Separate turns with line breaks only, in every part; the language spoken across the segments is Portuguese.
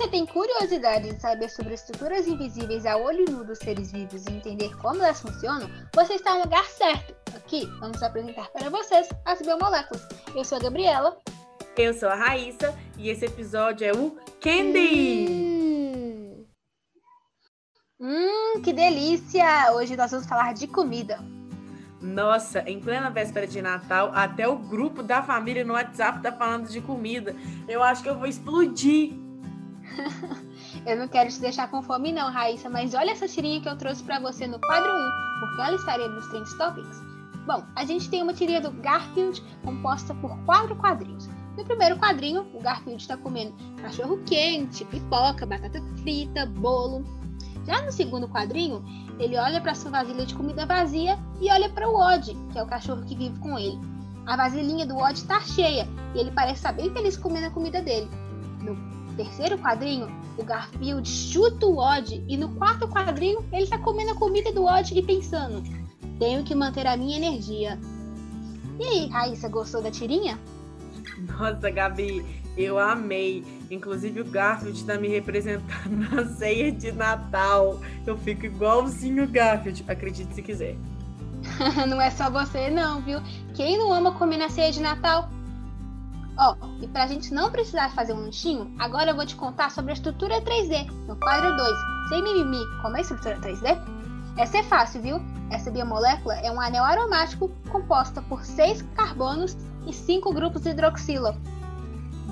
você tem curiosidade de saber sobre estruturas invisíveis a olho nu dos seres vivos e entender como elas funcionam, você está no lugar certo. Aqui vamos apresentar para vocês as biomoléculas. Eu sou a Gabriela.
Eu sou a Raíssa e esse episódio é o Candy!
Hum, hum que delícia! Hoje nós vamos falar de comida.
Nossa, em plena véspera de Natal, até o grupo da família no WhatsApp tá falando de comida. Eu acho que eu vou explodir.
Eu não quero te deixar com fome não, Raíssa, mas olha essa tirinha que eu trouxe para você no quadro 1, porque ela estaria nos Trend Topics. Bom, a gente tem uma tirinha do Garfield composta por quatro quadrinhos. No primeiro quadrinho, o Garfield está comendo cachorro quente, pipoca, batata frita, bolo. Já no segundo quadrinho, ele olha para sua vasilha de comida vazia e olha para o Odd, que é o cachorro que vive com ele. A vasilhinha do Odd está cheia e ele parece estar bem feliz comendo a comida dele. No terceiro quadrinho, o Garfield chuta o Odd e no quarto quadrinho ele está comendo a comida do Odd e pensando: tenho que manter a minha energia. E aí, Raíssa, gostou da tirinha?
Nossa, Gabi, eu amei. Inclusive o Garfield está me representando na ceia de Natal. Eu fico igualzinho o Garfield, acredite se quiser.
não é só você não, viu? Quem não ama comer na ceia de Natal? Ó, oh, e pra gente não precisar fazer um lanchinho, agora eu vou te contar sobre a estrutura 3D, no quadro 2. Sem mimimi, como é a estrutura 3D? Essa é fácil, viu? Essa biomolécula é um anel aromático composta por seis carbonos e cinco grupos de hidroxila.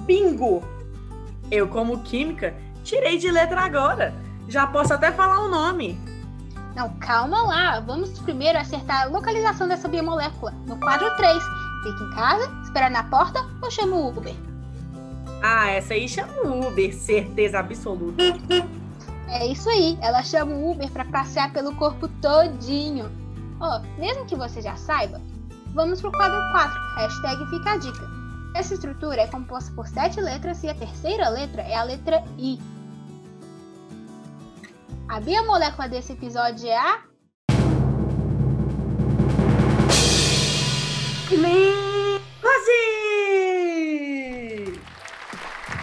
Bingo! Eu, como química, tirei de letra agora. Já posso até falar o nome.
Não, calma lá. Vamos primeiro acertar a localização dessa biomolécula. No quadro 3. Fica em casa, espera na porta ou chama o Uber?
Ah, essa aí chama o Uber, certeza absoluta.
É isso aí, ela chama o Uber para passear pelo corpo todinho. Ó, oh, mesmo que você já saiba, vamos pro quadro 4, hashtag fica a dica. Essa estrutura é composta por sete letras e a terceira letra é a letra I. A biomolécula desse episódio é a.
Glicose!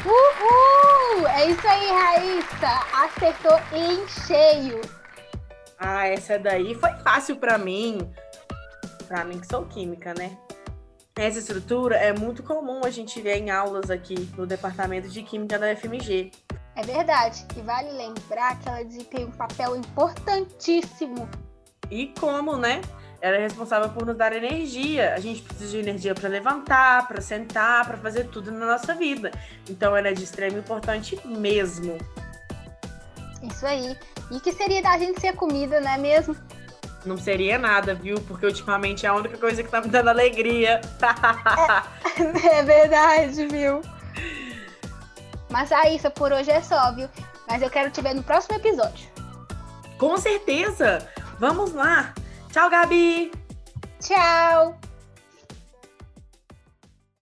Uhul! É isso aí, Raíssa! Acertou em cheio!
Ah, essa daí foi fácil para mim. Para mim que sou química, né? Essa estrutura é muito comum a gente ver em aulas aqui no departamento de Química da FMG.
É verdade, e vale lembrar que ela desempenha um papel importantíssimo.
E como, né? Ela é responsável por nos dar energia. A gente precisa de energia para levantar, para sentar, para fazer tudo na nossa vida. Então ela é de extrema importância mesmo.
Isso aí. E que seria da gente ser comida, não é mesmo?
Não seria nada, viu? Porque ultimamente é a única coisa que tá me dando alegria.
é, é verdade, viu? Mas a isso por hoje é só, viu? Mas eu quero te ver no próximo episódio.
Com certeza! Vamos lá! Tchau, Gabi!
Tchau!